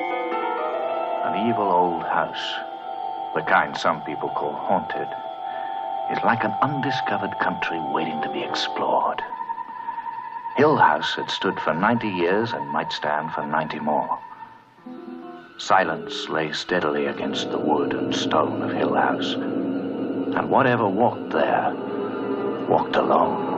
An evil old house, the kind some people call haunted, is like an undiscovered country waiting to be explored. Hill House had stood for 90 years and might stand for 90 more. Silence lay steadily against the wood and stone of Hill House, and whatever walked there walked alone.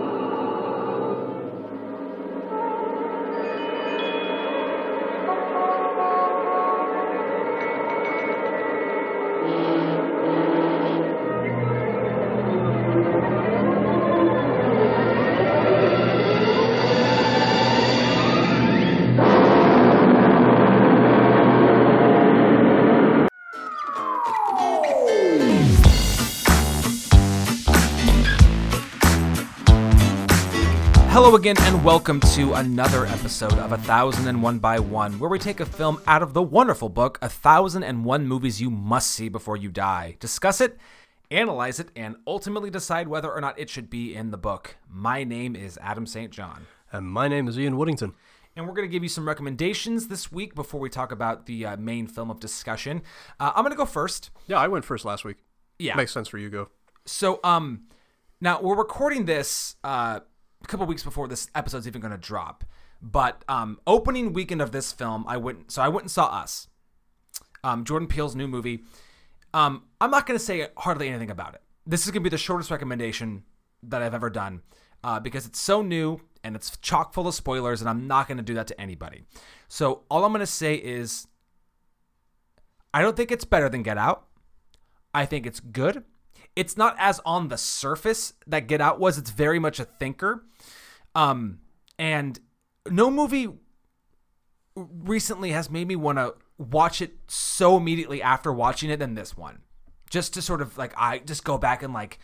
Hello again, and welcome to another episode of A Thousand and One by One, where we take a film out of the wonderful book, A Thousand and One Movies You Must See Before You Die, discuss it, analyze it, and ultimately decide whether or not it should be in the book. My name is Adam St. John. And my name is Ian Woodington. And we're going to give you some recommendations this week before we talk about the uh, main film of discussion. Uh, I'm going to go first. Yeah, I went first last week. Yeah. Makes sense for you go. So, um, now we're recording this uh, a couple weeks before this episode's even going to drop. But um, opening weekend of this film, I went. So I went and saw Us, um, Jordan Peele's new movie. Um, I'm not going to say hardly anything about it. This is going to be the shortest recommendation that I've ever done uh, because it's so new and it's chock full of spoilers, and I'm not going to do that to anybody. So all I'm going to say is, I don't think it's better than Get Out. I think it's good. It's not as on the surface that Get Out was. It's very much a thinker. Um, and no movie recently has made me want to watch it so immediately after watching it than this one. Just to sort of like I just go back and like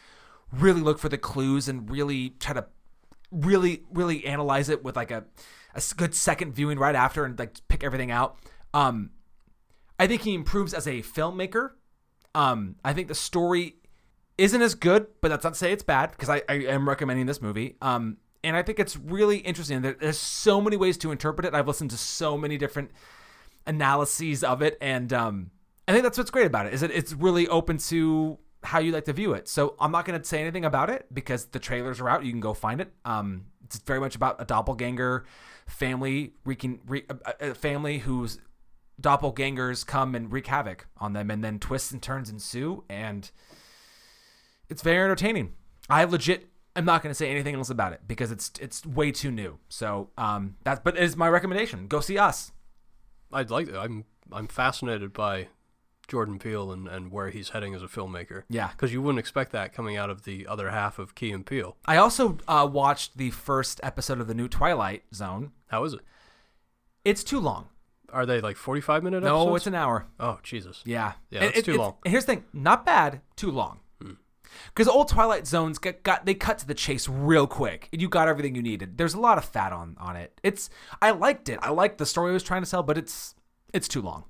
really look for the clues and really try to really really analyze it with like a a good second viewing right after and like pick everything out. Um, I think he improves as a filmmaker. Um, I think the story isn't as good, but that's not to say it's bad because I, I am recommending this movie. Um, and I think it's really interesting. There, there's so many ways to interpret it. I've listened to so many different analyses of it, and um, I think that's what's great about it. Is that it's really open to how you like to view it. So I'm not going to say anything about it because the trailers are out. You can go find it. Um, it's very much about a doppelganger family wreaking re, a, a family whose doppelgangers come and wreak havoc on them, and then twists and turns ensue, and it's very entertaining. I legit I'm not going to say anything else about it because it's it's way too new. So um, that's but it is my recommendation. Go see us. I'd like. I'm I'm fascinated by Jordan Peele and, and where he's heading as a filmmaker. Yeah. because you wouldn't expect that coming out of the other half of Key and Peele. I also uh, watched the first episode of the new Twilight Zone. How is it? It's too long. Are they like 45 minute No, it's an hour. Oh Jesus. Yeah, Yeah, that's it- too it's- long. and here's the thing: not bad, too long. Because old Twilight Zones got, got they cut to the chase real quick. And you got everything you needed. There's a lot of fat on on it. It's I liked it. I liked the story it was trying to sell, but it's it's too long.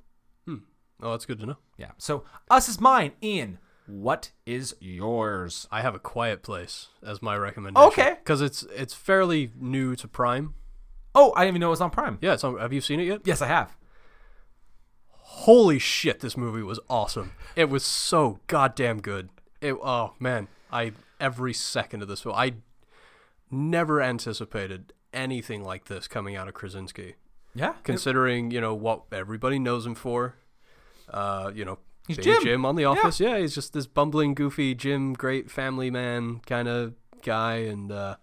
Hmm. Oh, that's good to know. Yeah. So us is mine. Ian, what is yours? I have a Quiet Place as my recommendation. Okay. Because it's it's fairly new to Prime. Oh, I didn't even know it was on Prime. Yeah. It's on, have you seen it yet? Yes, I have. Holy shit! This movie was awesome. It was so goddamn good. It. Oh man, I every second of this film. I never anticipated anything like this coming out of Krasinski. Yeah. Considering you know what everybody knows him for. Uh, you know, He's being Jim. on The Office. Yeah. he's just this bumbling, goofy Jim, great family man kind of guy, and uh,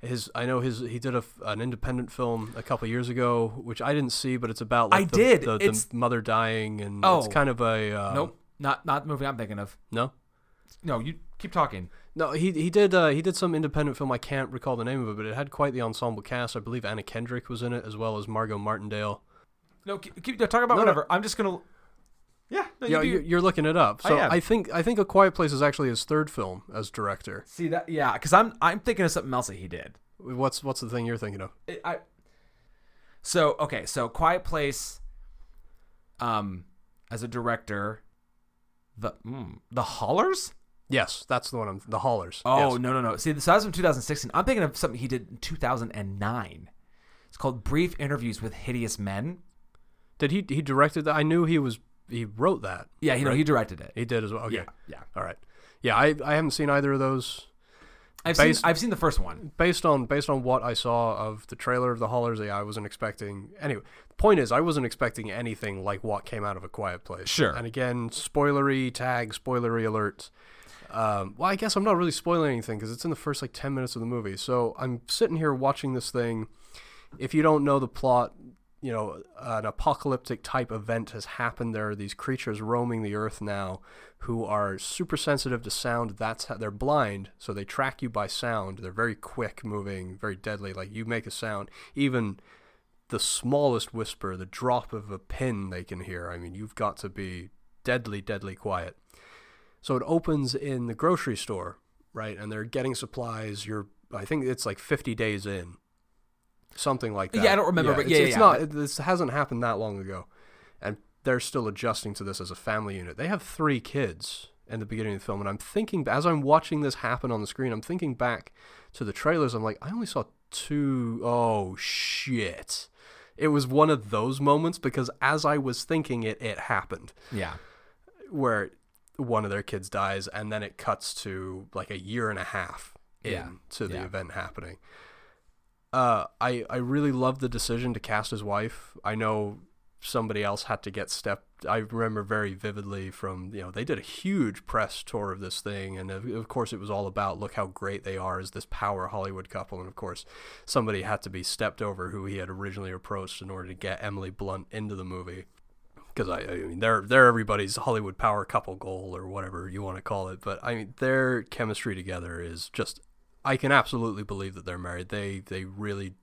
his. I know his. He did a, an independent film a couple years ago, which I didn't see, but it's about like I the, did. the, the mother dying, and Oh. it's kind of a uh, nope. Not not the movie I'm thinking of. No, No, you keep talking. no. He he did uh, he did some independent film. I can't recall the name of it, but it had quite the ensemble cast. I believe Anna Kendrick was in it as well as Margot Martindale. No, keep, keep talk about No, no. whatever. I'm just gonna. Yeah. No, Yeah, you you're, looking it up. I So am. I think I think A Quiet Place is actually his third film as director. See that? Yeah, because I'm I'm thinking of something else that he did. What's what's the thing you're thinking of? It- I. So okay, so Quiet Place. Um, as a director, the mm, the Hollars. Yes, that's the one. I'm the Hollars. Oh Yes. no no no! See, so that was from 2016. I'm thinking of something he did in 2009. It's called Brief Interviews with Hideous Men. Did he he directed that? I knew he was he wrote that. Yeah, you know, Right. he directed it. He did as well. Okay. Yeah, yeah. All right. Yeah, I I haven't seen either of those. I've Based- seen I've seen the first one. Based on based on what I saw of the trailer of the Hollars, yeah, I wasn't expecting. Anyway, the point is, I wasn't expecting anything like what came out of A Quiet Place. Sure. And again, spoilery tag, spoilery alert. Um, well, I guess I'm not really spoiling anything because it's in the first like ten minutes of the movie. So I'm sitting here watching this thing. If you don't know the plot, you know an apocalyptic type event has happened. There are these creatures roaming the earth now who are super sensitive to sound. That's how they're blind, so they track you by sound. They're very quick moving, very deadly. Like you make a sound, even the smallest whisper, the drop of a pin they can hear. I mean, you've got to be deadly, deadly quiet. So it opens in the grocery store, right? And they're getting supplies. You're, I think it's like 50 days in, something like that. Yeah, I don't remember, but it's, yeah, it's yeah, not. This hasn't happened that long ago, and they're still adjusting to this as a family unit. They have three kids in the beginning of the film, and I'm thinking as I'm watching this happen on the screen, I'm thinking back to the trailers. I'm like, I only saw two oh shit. It was one of those moments because as I was thinking it, it happened Yeah. where one of their kids dies and then it cuts to like a year and a half in Yeah. to the Yeah. event happening. Uh, I I really love the decision to cast his wife. I know somebody else had to get stepped. I remember very vividly from you know they did a huge press tour of this thing, and of, of course it was all about look how great they are as this power Hollywood couple, and of course somebody had to be stepped over who he had originally approached in order to get Emily Blunt into the movie because I, I mean they're they're everybody's Hollywood power couple goal or whatever you want to call it. But I mean their chemistry together is just I can absolutely believe that they're married. They they really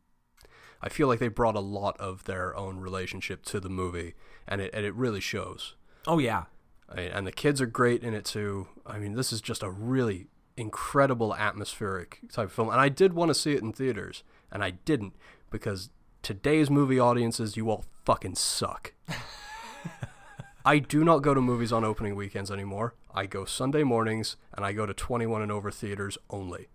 I feel like they brought a lot of their own relationship to the movie, and it and it really shows. Oh yeah. I and the kids are great in it too. I mean, this is just a really incredible atmospheric type of film, and I did want to see it in theaters, and I didn't because today's movie audiences, you all fucking suck. I do not go to movies on opening weekends anymore. I go Sunday mornings, and I go to 21 and over theaters only.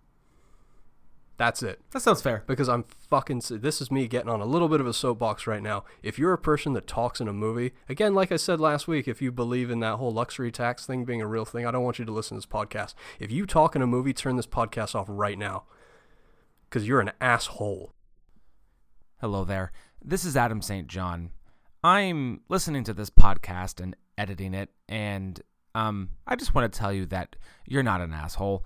That's it That sounds fair. because I'm fucking. This is me getting on a little bit of a soapbox right now. If you're a person that talks in a movie, again, like I said last week, if you believe in that whole luxury tax thing being a real thing, I don't want you to listen to this podcast. If you talk in a movie, turn this podcast off right now because you're an asshole. Hello there. This is Adam St. John. I'm listening to this podcast and editing it, and um, I just want to tell you that you're not an asshole.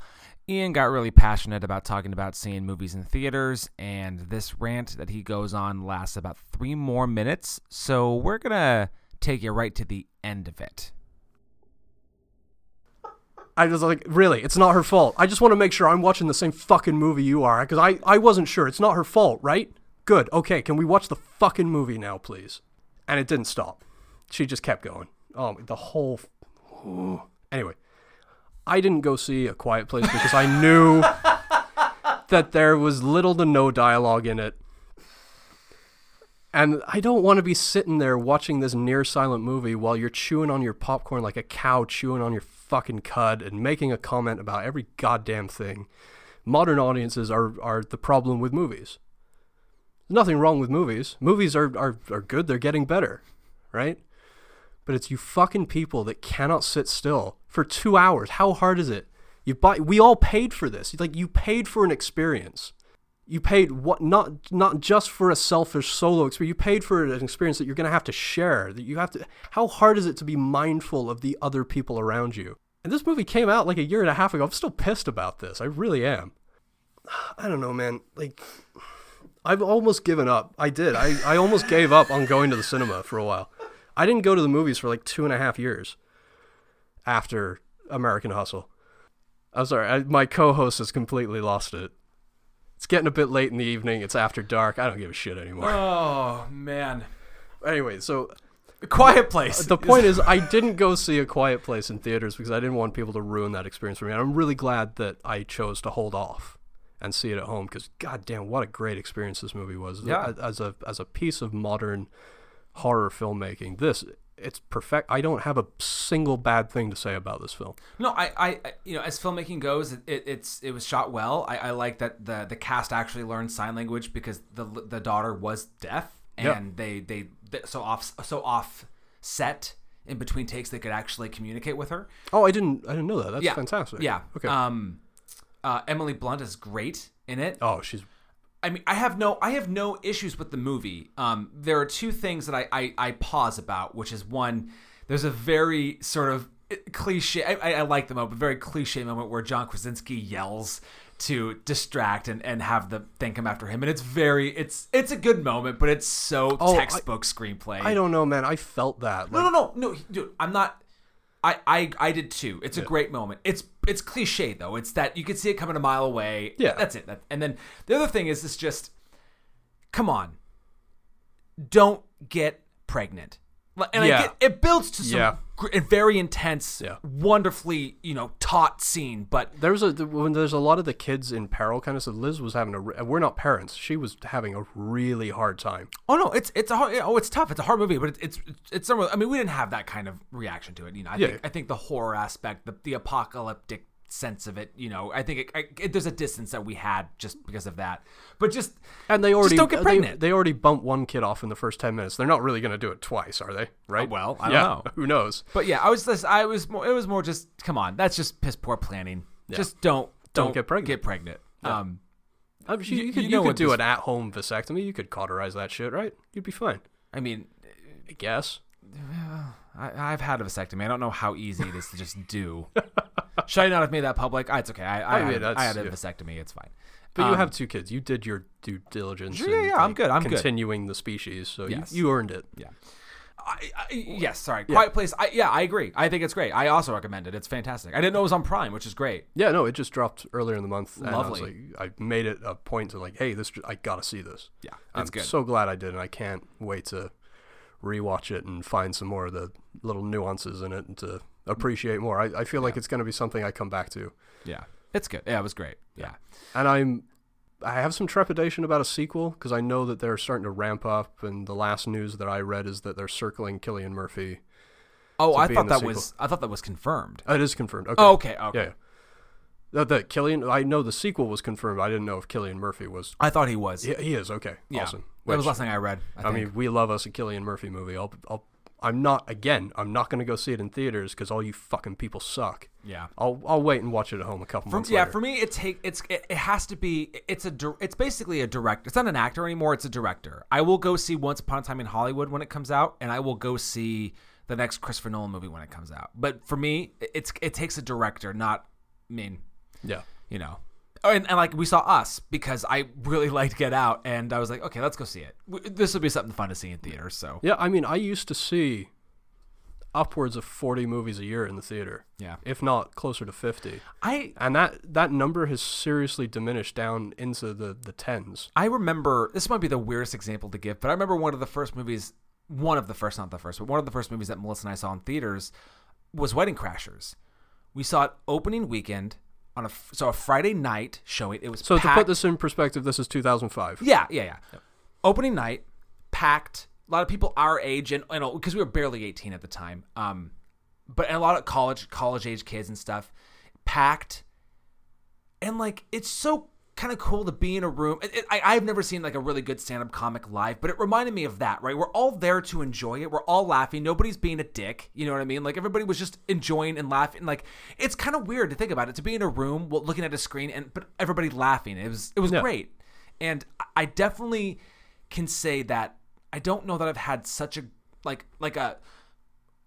Ian got really passionate about talking about seeing movies in theaters, and this rant that he goes on lasts about three more minutes, so we're gonna take you right to the end of it. I was like, really, it's not her fault. I just want to make sure I'm watching the same fucking movie you are because I, I wasn't sure. It's not her fault, right? Good. Okay, can we watch the fucking movie now, please? And it didn't stop. She just kept going. Oh, the whole. Anyway, I didn't go see A Quiet Place because I knew that there was little to no dialogue in it. And I don't want to be sitting there watching this near silent movie while you're chewing on your popcorn like a cow chewing on your fucking cud and making a comment about every goddamn thing. Modern audiences are, are the problem with movies. There's nothing wrong with movies. Movies are, are, are good, they're getting better, right? But it's you fucking people that cannot sit still for two hours. How hard is it? You buy we all paid for this. Like you paid for an experience. You paid what not not just for a selfish solo experience. You paid for an experience that you're to have to share that you have to how hard is it to be mindful of the other people around you? And this movie came out like a year and a half ago. I'm still pissed about this. I really am. I don't know man. Like i've almost given up. I did. I, I almost gave up on going to the cinema for a while i didn't go to the movies for like two and a half years after american hustle i'm sorry I, my co-host has completely lost it it's getting a bit late in the evening. It's after dark. I don't give a shit anymore. Oh man. anyway, so Quiet Place. Uh, the point is, I didn't go see A Quiet Place in theaters because I didn't want people to ruin that experience for me. And I'm really glad that I chose to hold off and see it at home because, goddamn, what a great experience this movie was. Yeah. As a as a piece of modern horror filmmaking, this it's perfect. I don't have a single bad thing to say about this film. No, I, I, you know, as filmmaking goes, it, it, it's it was shot well. I, I like that the the cast actually learned sign language because the the daughter was deaf. and Yeah. they, they they so off so off set in between takes they could actually communicate with her. Oh, I didn't. I didn't know that. That's yeah, fantastic. Yeah. Okay. Um, uh, Emily Blunt is great in it. oh, she's I mean, I have no, I have no issues with the movie. Um, there are two things that I, I, I pause about, which is one, there's a very sort of cliche. I, I, I like the moment, but very cliche moment where John Krasinski yells to distract and, and have the thing come after him, and it's very, it's it's a good moment, but it's so Oh, I- textbook screenplay. I don't know, man. I felt that. No, Like, no, no, no, dude. I'm not. I, I, I did too. It's a great moment. It's it's cliche though. It's that you can see it coming a mile away. Yeah. that's it. That, and then the other thing is, it's just, come on, don't get pregnant. Like, And Yeah. I get, it builds to some Yeah. gr- very intense, Yeah. wonderfully you know taught scene. But There was a when there's a lot of the kids in peril kind of. So Liz was having a. re- We're not parents. She was having a really hard time. oh no, it's it's a hard, oh it's tough. It's a hard movie, but it's it's it's some. I mean, we didn't have that kind of reaction to it. You know, I Yeah. think I think the horror aspect, the the apocalyptic sense of it. You know, I think it, I, it, there's a distance that we had just because of that. But just And they already don't get pregnant. They, already bumped one kid off in the first ten minutes. They're not really going to do it twice, are they? Right? Uh, well, I don't yeah. know. Who knows? But yeah, I was just, I was more, it was more just come on, that's just piss poor planning. Just don't Don't get pregnant. Get pregnant. Um, I mean, you, You- you could, you you know could do this- an at-home vasectomy. You could cauterize that shit, right? You'd be fine. I mean, I guess. I, I've had a vasectomy. I don't know how easy it is to just do. Should I not have made that public? Ah, it's okay. I, I, mean, had, I had a yeah. vasectomy. It's fine. But you Um, have two kids. You did your due diligence. Sure, yeah, yeah, I'm good, I'm good. continuing the species, so Yes. you, you earned it. Yeah. I, I, yes, sorry. Quiet Place. I, yeah, I agree. I think it's great. I also recommend it. It's fantastic. I didn't know it was on Prime, which is great. Yeah, no, it just dropped earlier in the month. And I, Lovely. like, I made it a point to like, hey, this I gotta see this. Yeah, I'm good. so glad I did, and I can't wait to rewatch it and find some more of the little nuances in it and to appreciate more. I, I feel like it's gonna be something I come back to, yeah, it's good. Yeah, it was great. Yeah. and I'm. I have some trepidation about a sequel because I know that they're starting to ramp up, and the last news that I read is that they're circling Cillian Murphy. Oh, I thought that sequel. was. I thought that was confirmed. Oh, it is confirmed. Okay. Oh, okay. Okay. Yeah. yeah. The, the Cillian, I know the sequel was confirmed. I didn't know if Cillian Murphy was. I thought he was. Yeah, he is okay. Yeah. Awesome. That was Which- last thing I read. I, I mean, we love us a Cillian Murphy movie. I'll, I'll, I'm not again. I'm not going to go see it in theaters because all you fucking people suck. yeah. I'll, I'll wait and watch it at home a couple For, months yeah, later. for me, it take it's it, it has to be. It's a it's basically a director. It's not an actor anymore. It's a director. I will go see Once Upon a Time in Hollywood when it comes out, and I will go see the next Christopher Nolan movie when it comes out. But for me, it's it takes a director, not I mean, yeah. you know. Oh, and, and like we saw us because I really liked Get Out, and I was like, okay, let's go see it. This will be something fun to see in theaters. So Yeah. I mean, I used to see upwards of 40 movies a year in the theater, yeah, if not closer to 50. I And that, that number has seriously diminished down into the, the tens. I remember this might be the weirdest example to give, but I remember one of the first movies, one of the first, not the first, but one of the first movies that Melissa and I saw in theaters was Wedding Crashers. We saw it opening weekend on a so a Friday night showing. It was So to put this in perspective, this is 2005. yeah, yeah, yeah, Opening night, packed. A lot of people our age and you know because we were barely eighteen at the time. Um, but a lot of college college age kids and stuff, packed. And like it's so kind of cool to be in a room. It, it- I, I've never seen like a really good stand up comic live, but it reminded me of that. Right, we're all there to enjoy it. We're all laughing. Nobody's being a dick. You know what I mean? Like everybody was just enjoying and laughing. Like it's kind of weird to think about it to be in a room well, looking at a screen and but everybody laughing. It was it was great, and I definitely can say that I don't know that I've had such a like like a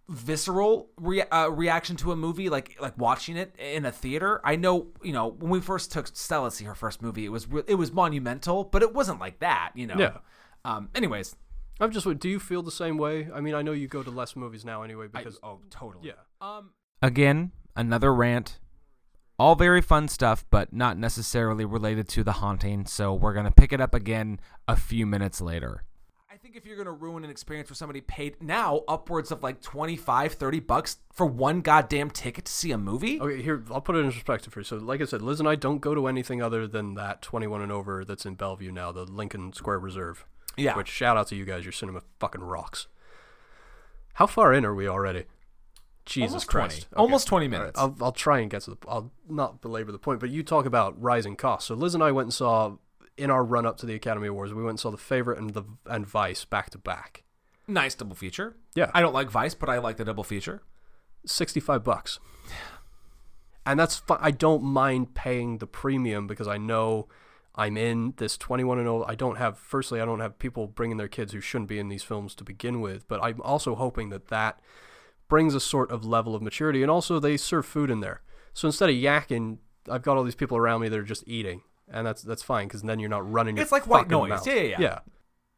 visceral rea- uh, reaction to a movie like like watching it in a theater i know you know when we first took stella to see her first movie it was re- it was monumental but it wasn't like that you know Yeah. um anyways I'm just, do you feel the same way? I mean, I know you go to less movies now anyway I, because, oh totally yeah. um again another rant all very fun stuff but not necessarily related to the haunting so we're gonna pick it up again a few minutes later I think if you're going to ruin an experience where somebody paid now upwards of like 25, 30 bucks for one goddamn ticket to see a movie. Okay, here I'll put it in perspective for you. So, like I said, Liz and I don't go to anything other than that 21 and over that's in Bellevue now, the Lincoln Square Reserve. Yeah. Which shout out to you guys, your cinema fucking rocks. How far in are we already? Jesus Almost Christ! 20. Almost 20 All right, minutes. I'll I'll try and get to the. I'll not belabor the point, but you talk about rising costs. So Liz and I went and saw in our run up to the Academy Awards, we went and saw The Favorite and the and Vice back to back. Nice double feature. Yeah. I don't like Vice, but I like the double feature. 65 bucks. Yeah. And that's I don't mind paying the premium because I know I'm in this 21 and 0. I don't have firstly I don't have people bringing their kids who shouldn't be in these films to begin with, but I'm also hoping that that brings a sort of level of maturity and also they serve food in there. So instead of yakking, I've got all these people around me that are just eating. And that's that's fine because then you're not running. your It's like white noise. mouth. Yeah, yeah, yeah.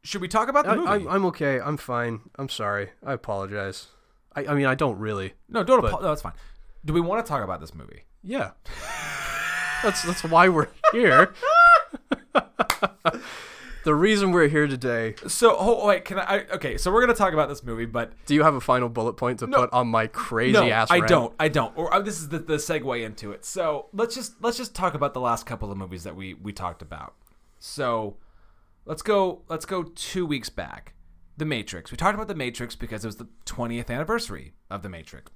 Should we talk about the I, movie? I, I'm okay. I'm fine. I'm sorry. I apologize. I, I mean, I don't really. no, don't. but- apo- no, that's fine. Do we want to talk about this movie? Yeah. that's that's why we're here. the reason we're here today. So, oh, wait, can I, I? Okay, so we're gonna talk about this movie, but Do you have a final bullet point to put on my crazy no, ass? I rant? don't. I don't. Or uh, this is the, the segue into it. So let's just let's just talk about the last couple of movies that we we talked about. So let's go let's go two weeks back. The Matrix. We talked about The Matrix because it was the 20th anniversary of The Matrix.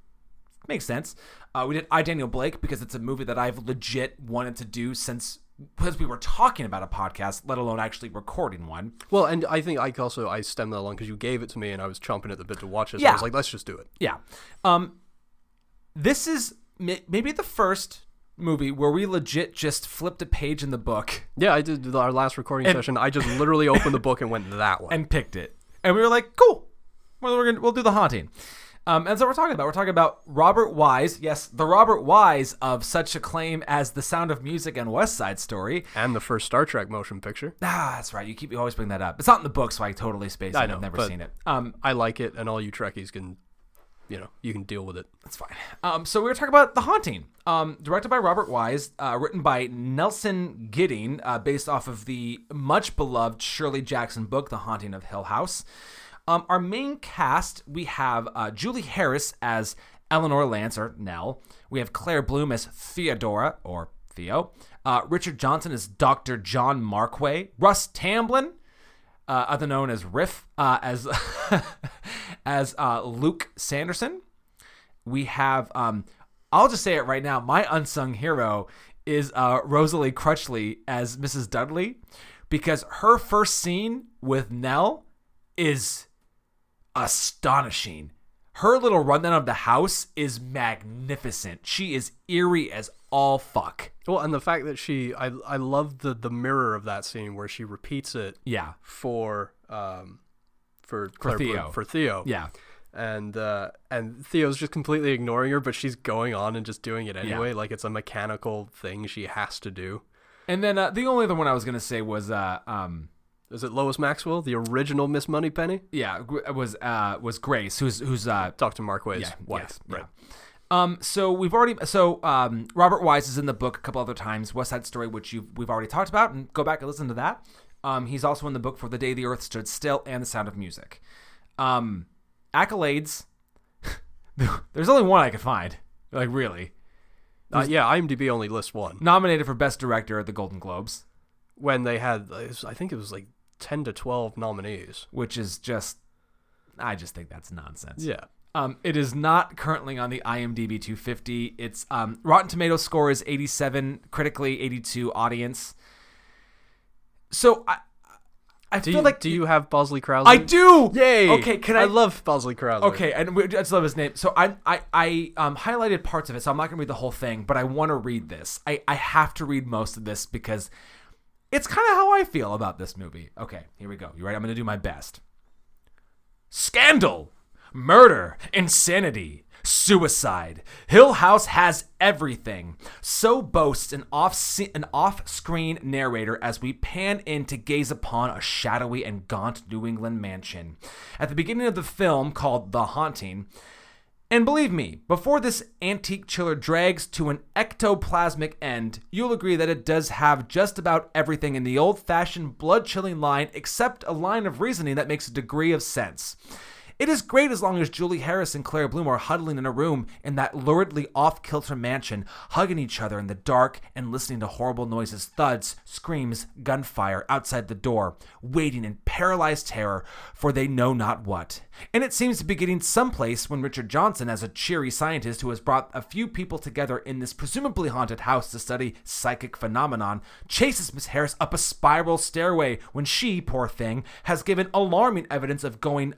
Makes sense. Uh, we did I Daniel Blake because it's a movie that I've legit wanted to do since because we were talking about a podcast, let alone actually recording one. Well, and I think I also I stemmed that along because you gave it to me and I was chomping at the bit to watch it. So I Yeah. was like, let's just do it. Yeah. Um, this is maybe the first movie where we legit just flipped a page in the book Yeah, I did our last recording session. I just literally opened the book and went that way. and picked it, and we were like, "Cool, well, we're gonna we'll do the haunting." Um, and so we're talking about we're talking about Robert Wise, yes, the Robert Wise of such acclaim as The Sound of Music and West Side Story. and the first Star Trek motion picture. Ah, that's right. You keep you always bring that up. It's not in the book, so I totally spaced it. I know, I've never seen it. Um, I like it, and all you Trekkies can, you know, you can deal with it. That's fine. Um, so we were talking about The Haunting, um, directed by Robert Wise, uh, written by Nelson Gidding, uh, based off of the much beloved Shirley Jackson book, The Haunting of Hill House. Um, our main cast, we have uh, Julie Harris as Eleanor Lance, or Nell. We have Claire Bloom as Theodora, or Theo. Uh, Richard Johnson as Dr. John Markway. Russ Tamblyn, uh, other known as Riff, uh, as as uh, Luke Sanderson. We have, um, I'll just say it right now. My unsung hero is uh, Rosalie Crutchley as Mrs. Dudley, because her first scene with Nell is astonishing. Her little rundown of the house is magnificent. She is eerie as all fuck. Well, and the fact that she, I, I love the the mirror of that scene where she repeats it Yeah, for, um, for Claire Theo. Bloom- for Theo, yeah. and uh, and Theo's just completely ignoring her, but she's going on and just doing it anyway, like it's a mechanical thing she has to do. And then uh, the only other one I was gonna say was, uh, um, Is it Lois Maxwell, the original Miss Moneypenny? yeah, gr- was uh, was Grace, who's who's uh, Dr. Markway's yeah, wife, yeah, right? yeah. Um, so we've already so um, Robert Wise is in the book a couple other times. West Side Story, which you we've already talked about, and go back and listen to that. Um, he's also in the book for The Day the Earth Stood Still and The Sound of Music. Um, accolades. There's only one I could find. Like really, Uh, yeah, IMDb only lists one. nominated for Best Director at the Golden Globes, When they had, I think it was like ten to twelve nominees. which is just, I just think that's nonsense. Yeah. Um, it is not currently on the IMDb 250. It's um, Rotten Tomatoes score is 87, critically 82, audience. So I, I Do feel you, like do you have Bosley Crowther? I do. Yay! Okay, can I? I love Bosley Crowther. Okay, and we, I just love his name. So I, I, I um, highlighted parts of it, so I'm not gonna read the whole thing, but I want to read this. I, I have to read most of this because it's kind of how I feel about this movie. Okay, here we go. You ready? I'm gonna do my best. Scandal, murder, insanity, suicide. Hill House has everything. So boasts an off an off-screen narrator as we pan in to gaze upon a shadowy and gaunt New England mansion. At the beginning of the film called The Haunting, and believe me, before this antique chiller drags to an ectoplasmic end, you'll agree that it does have just about everything in the old fashioned blood chilling line except a line of reasoning that makes a degree of sense. It is great as long as Julie Harris and Claire Bloom are huddling in a room in that luridly off kilter mansion, hugging each other in the dark and listening to horrible noises, thuds, screams, gunfire outside the door, waiting in paralyzed terror for they know not what. And it seems to be getting someplace when Richard Johnson, as a cheery scientist who has brought a few people together in this presumably haunted house to study psychic phenomenon, chases Miss Harris up a spiral stairway when she, poor thing, has given alarming evidence of going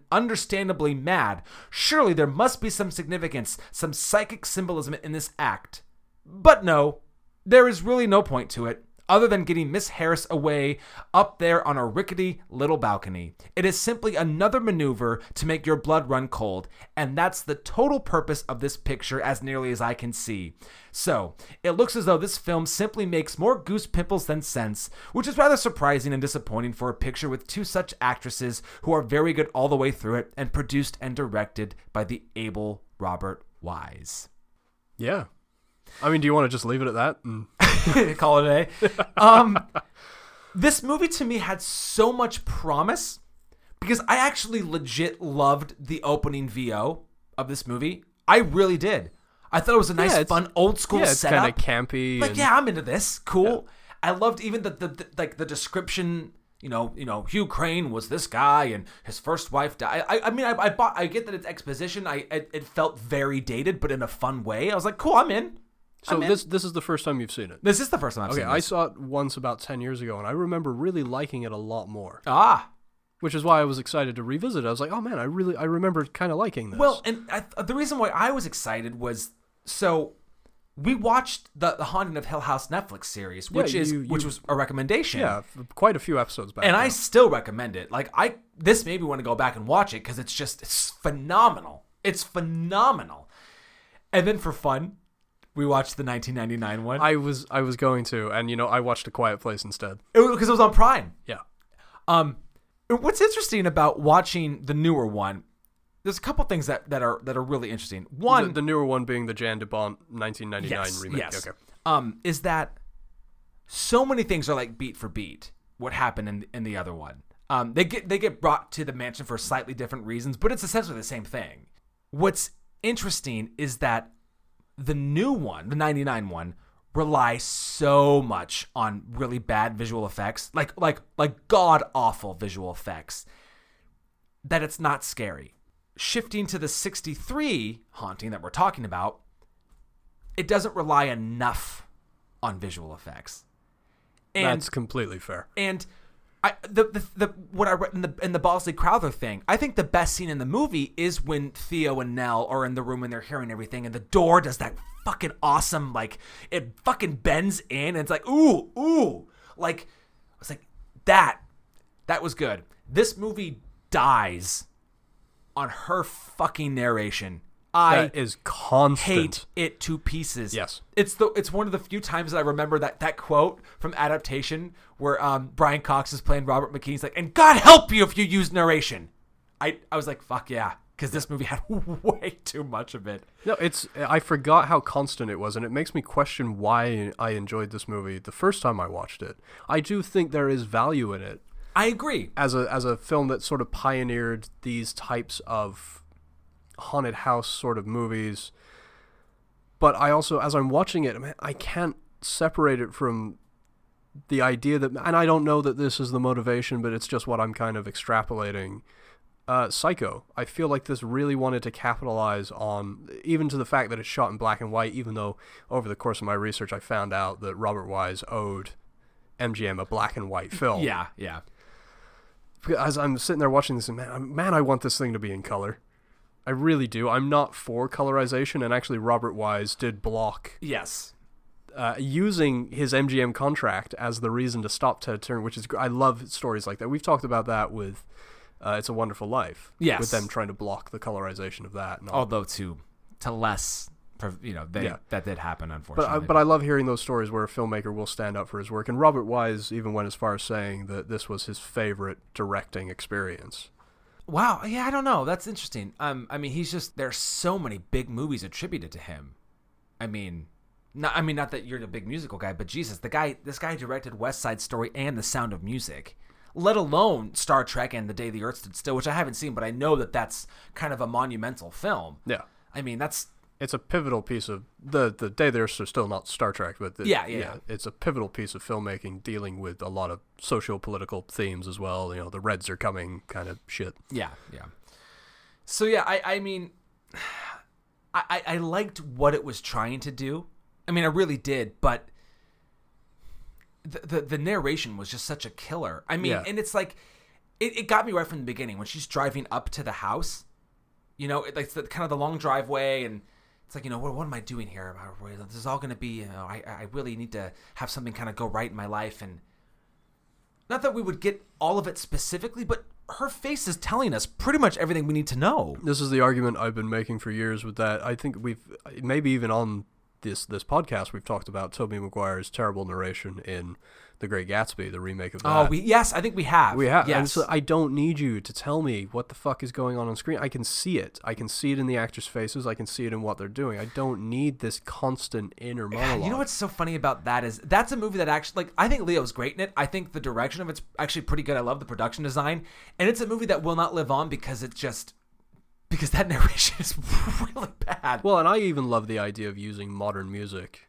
mad. Surely there must be some significance, some psychic symbolism in this act. But no, there is really no point to it other than getting Miss Harris away up there on a rickety little balcony. It is simply another maneuver to make your blood run cold, and that's the total purpose of this picture as nearly as I can see. So, it looks as though this film simply makes more goose pimples than sense, which is rather surprising and disappointing for a picture with two such actresses who are very good all the way through it and produced and directed by the able Robert Wise. Yeah. I mean, do you want to just leave it at that? And call it a day. Um, this movie to me had so much promise because I actually legit loved the opening VO of this movie. I really did. I thought it was a nice, Yeah, fun, old school yeah, it's setup. kind of campy. like, and, yeah, I'm into this. Cool. I loved even the, the, the like the description. You know, you know, Hugh Crane was this guy, and his first wife died. I, I mean, I, I bought. I get that it's exposition. I, it, it felt very dated, but in a fun way. I was like, cool, I'm in. So I'm in. this this is the first time you've seen it. This is the first time I've Okay, seen it. Okay, I saw it once about ten years ago, and I remember really liking it a lot more. ah, Which is why I was excited to revisit it. I was like, oh man, I really I remember kind of liking this. Well, and I, the reason why I was excited was so we watched the the Haunting of Hill House Netflix series, which Yeah, is you- which you- was a recommendation. yeah, quite a few episodes back. and now. I still recommend it. Like I, this made me want to go back and watch it because it's just it's phenomenal. It's phenomenal. And then for fun, we watched the 1999 one I was I was going to, and you know, I watched A Quiet Place instead. because it was on Prime. Yeah. Um, what's interesting about watching the newer one? There's a couple things that, that are that are really interesting. One, The, the newer one being the Jan de Bont 1999 yes, remake. Yes. Okay. Um, is that so many things are like beat for beat what happened in in the other one. Um, they get they get brought to the mansion for slightly different reasons, but it's essentially the same thing. What's interesting is that the new one, the 99 one, relies so much on really bad visual effects, like like like god awful visual effects that it's not scary. Shifting to the 63 haunting that we're talking about, it doesn't rely enough on visual effects. And That's completely fair. and I the, the the what I read in the in the Bosley Crowther thing, I think the best scene in the movie is when Theo and Nell are in the room and they're hearing everything, and the door does that fucking awesome like it fucking bends in, and it's like ooh ooh, like I was like that that was good. This movie dies on her fucking narration. I That is constant. hate it to pieces. Yes. It's the it's one of the few times that I remember that that quote from adaptation where um Brian Cox is playing Robert McKee. He's like, and God help you if you use narration. I I was like, fuck yeah, because this movie had way too much of it. No, it's I forgot how constant it was, and it makes me question why I enjoyed this movie the first time I watched it. I do think there is value in it I agree. as a as a film that sort of pioneered these types of haunted house sort of movies. But I also, as I'm watching it, I can't separate it from the idea that, and I don't know that this is the motivation, but it's just what I'm kind of extrapolating. Uh, Psycho. I feel like this really wanted to capitalize on, even to the fact that it's shot in black and white. Even though over the course of my research, I found out that Robert Wise owed MGM a black and white film Yeah, yeah. as I'm sitting there watching this, man, man, I want this thing to be in color. I really do. I'm not for colorization, and actually, Robert Wise did block Yes. uh, using his MGM contract as the reason to stop Ted Turner, which is I love stories like that. We've talked about that with uh, "It's a Wonderful Life," Yes. with them trying to block the colorization of that. Although to to less, you know, they, Yeah. that did happen But unfortunately. I, but I love hearing those stories where a filmmaker will stand up for his work, and Robert Wise even went as far as saying that this was his favorite directing experience. Wow, yeah, I don't know. That's interesting. Um, I mean, he's just there's so many big movies attributed to him. I mean, not I mean not that you're a big musical guy, but Jesus, the guy, this guy directed West Side Story and The Sound of Music. let alone Star Trek and The Day the Earth Stood Still, which I haven't seen, but I know that that's kind of a monumental film. Yeah. I mean, that's It's a pivotal piece of the the day there's still not Star Trek, but the, Yeah, yeah, yeah. it's a pivotal piece of filmmaking dealing with a lot of socio political themes as well. You know, the Reds are coming kind of shit. Yeah, yeah. So yeah, I I mean, I I, I liked what it was trying to do. I mean, I really did, but the the, the narration was just such a killer. I mean, Yeah. and it's like it, it got me right from the beginning when she's driving up to the house. You know, it, like the, kind of the long driveway and. It's like you know what? What am I doing here? Uh, this is all going to be. You know, I I really need to have something kind of go right in my life, and not that we would get all of it specifically, but her face is telling us pretty much everything we need to know. This is the argument I've been making for years with that. I think we've maybe even on this this podcast we've talked about Tobey Maguire's terrible narration in The Great Gatsby, the remake of oh, that. Oh, we yes, I think we have. We have. And Yes. so I don't need you to tell me what the fuck is going on on screen. I can see it. I can see it in the actors' faces. I can see it in what they're doing. I don't need this constant inner monologue. you know what's so funny about that is that's a movie that actually like I think Leo's great in it. I think the direction of it's actually pretty good. I love the production design, and it's a movie that will not live on because it just because that narration is really bad. Well, and I even love the idea of using modern music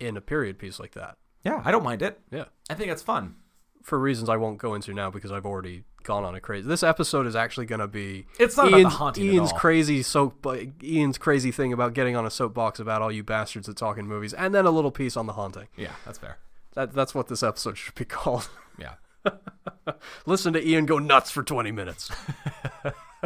in a period piece like that. Yeah, I don't mind it. Yeah. I think it's fun. For reasons I won't go into now because I've already gone on a crazy. This episode is actually going to be It's not about the Ian's, haunting at Ian's crazy soap Ian's crazy thing about getting on a soapbox about all you bastards that talk in movies and then a little piece on the haunting. Yeah, that's fair. That that's what this episode should be called. Yeah. Listen to Ian go nuts for 20 minutes.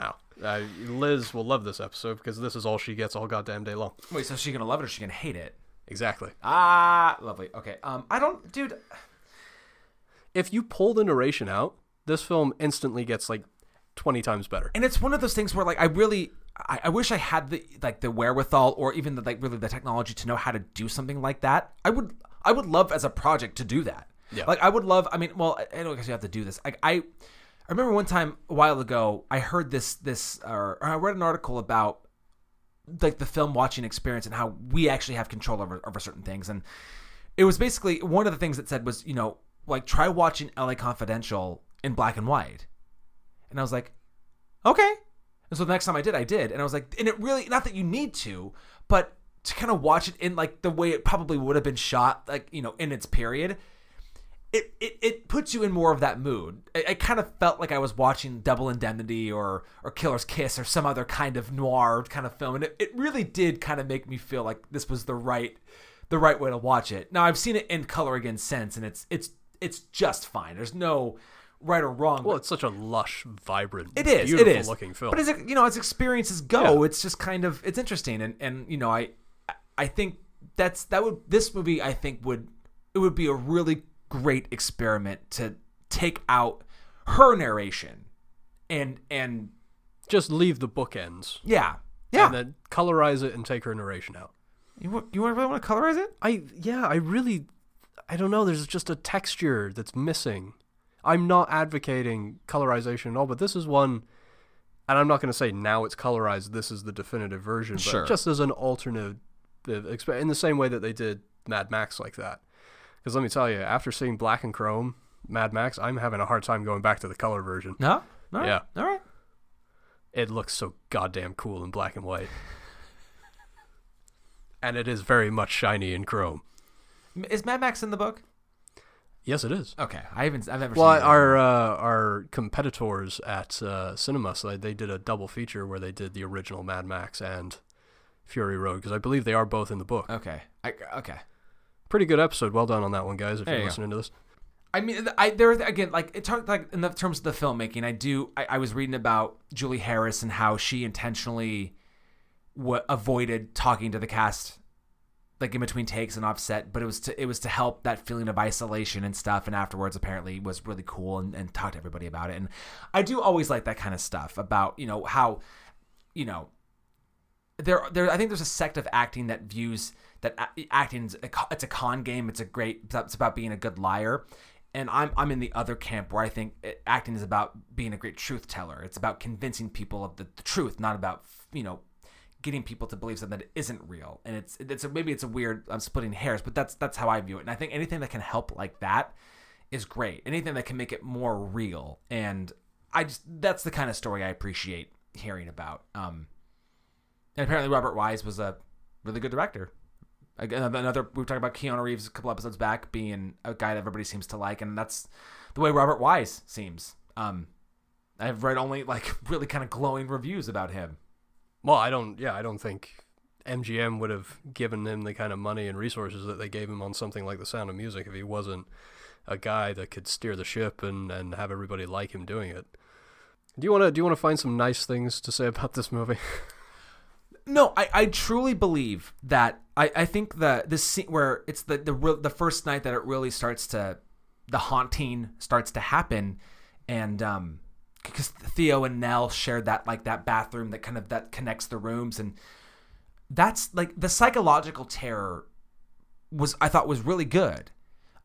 Ow. Uh, Liz will love this episode because this is all she gets all goddamn day long. Wait, so is she gonna love it or is she gonna hate it? Exactly. Ah, lovely. Okay. Um, I don't, dude. If you pull the narration out, this film instantly gets like 20 times better. and it's one of those things where like I really I, I wish I had the like the wherewithal or even the like really the technology to know how to do something like that. I would I would love as a project to do that. Yeah. Like I would love I mean, well, I don't guess you have to do this. Like I I remember one time a while ago I heard this this or I read an article about like the film watching experience and how we actually have control over over certain things and it was basically one of the things that said was, you know, like try watching LA Confidential in black and white. And I was like, okay. And so the next time I did, I did. And I was like, and it really, not that you need to, but to kind of watch it in like the way it probably would have been shot, like, you know, in its period, it, it, it puts you in more of that mood. I, I kind of felt like I was watching Double Indemnity or, or Killer's Kiss or some other kind of noir kind of film. And it, it really did kind of make me feel like this was the right, the right way to watch it. Now I've seen it in color again since, and it's, it's, it's just fine. There's no right or wrong. Well, it's such a lush, vibrant, It is. beautiful it is. looking film. But as it, you know, as experiences go, Yeah. it's just kind of it's interesting, and and you know, I I think that's that would this movie I think would it would be a really great experiment to take out her narration, and and Just leave the bookends. yeah yeah. And then colorize it and take her narration out. you you really want to colorize it? I yeah, I really I don't know, there's just a texture that's missing. I'm not advocating colorization at all, but this is one and I'm not going to say now it's colorized, this is the definitive version, but Sure. just as an alternative in the same way that they did Mad Max like that. Cuz let me tell you, after seeing Black and Chrome, Mad Max, I'm having a hard time going back to the color version. No. Right. Yeah. All right. It looks so goddamn cool in black and white. and it is very much shiny in chrome. Is Mad Max in the book? Yes, it is. Okay, I haven't. I've never. Well, seen it. our uh, our competitors at uh, Cinema, so they did a double feature where they did the original Mad Max and Fury Road because I believe they are both in the book. Okay. I, okay. Pretty good episode. Well done on that one, guys. If There you're you go. listening to this, I mean, I there again, like it talked like in the terms of the filmmaking. I do. I, I was reading about Julie Harris and how she intentionally w- avoided talking to the cast, like in between takes and offset. But it was to it was to help that feeling of isolation and stuff. And afterwards, apparently, was really cool and, and talked to everybody about it. And I do always like that kind of stuff about you know how, you know, there there I think there's a sect of acting that views that a- acting is a, co- it's a con game. It's a great it's about being a good liar. And I'm I'm in the other camp where I think it, acting is about being a great truth teller. It's about convincing people of the, the truth, not about you know getting people to believe something that isn't real. And it's it's a, maybe it's a weird I'm splitting hairs, but that's that's how I view it. And I think anything that can help like that is great. Anything that can make it more real, and I just that's the kind of story I appreciate hearing about. Um, and apparently Robert Wise was a really good director. Another we were talking about Keanu Reeves a couple episodes back being a guy that everybody seems to like, and that's the way Robert Wise seems. Um, I've read only like really kind of glowing reviews about him. Well, I don't. Yeah, I don't think MGM would have given him the kind of money and resources that they gave him on something like The Sound of Music if he wasn't a guy that could steer the ship and, and have everybody like him doing it. Do you want to do you want to find some nice things to say about this movie? No, I, I truly believe that I, I think the the scene where it's the the real, the first night that it really starts to the haunting starts to happen, and um because Theo and Nell shared that like that bathroom that kind of that connects the rooms and that's like the psychological terror was I thought was really good.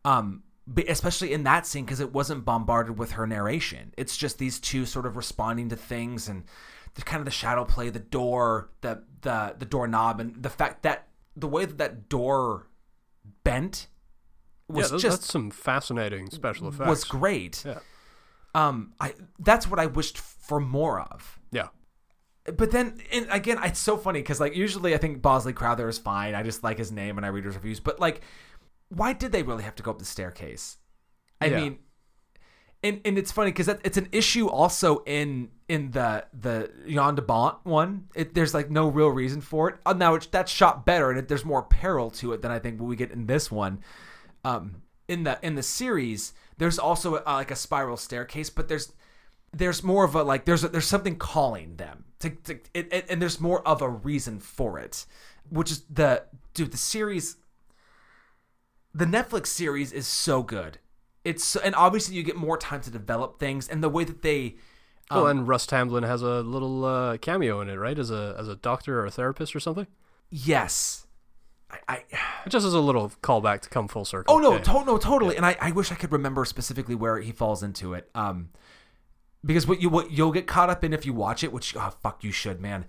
Um especially in that scene because it wasn't bombarded with her narration. It's just these two sort of responding to things and the kind of the shadow play, the door, the the the doorknob, and the fact that the way that that door bent was yeah, just that's some fascinating special effects. was great. Yeah. Um, I that's what I wished for more of. Yeah. But then, and again, it's so funny because like usually I think Bosley Crowther is fine. I just like his name and I read his reviews. But like, why did they really have to go up the staircase? I Yeah. mean, and and it's funny because it's an issue also in in the the Jan de Bont one. It, there's like no real reason for it. Uh, now it's, that's shot better and it, there's more peril to it than I think we get in this one. Um, in the in the series, there's also uh, like a spiral staircase, but there's there's more of a like there's a, there's something calling them to, to it, it, and there's more of a reason for it, which is the dude the series. The Netflix series is so good. It's and obviously you get more time to develop things and the way that they. Um, Well, and Russ Tamblyn has a little uh, cameo in it, right? As a as a doctor or a therapist or something. yes, I, I Just as a little callback to come full circle. Oh no, Yeah. to- no, totally. And I, I wish I could remember specifically where he falls into it. Um, because what you what you'll get caught up in if you watch it, which oh fuck you should, man.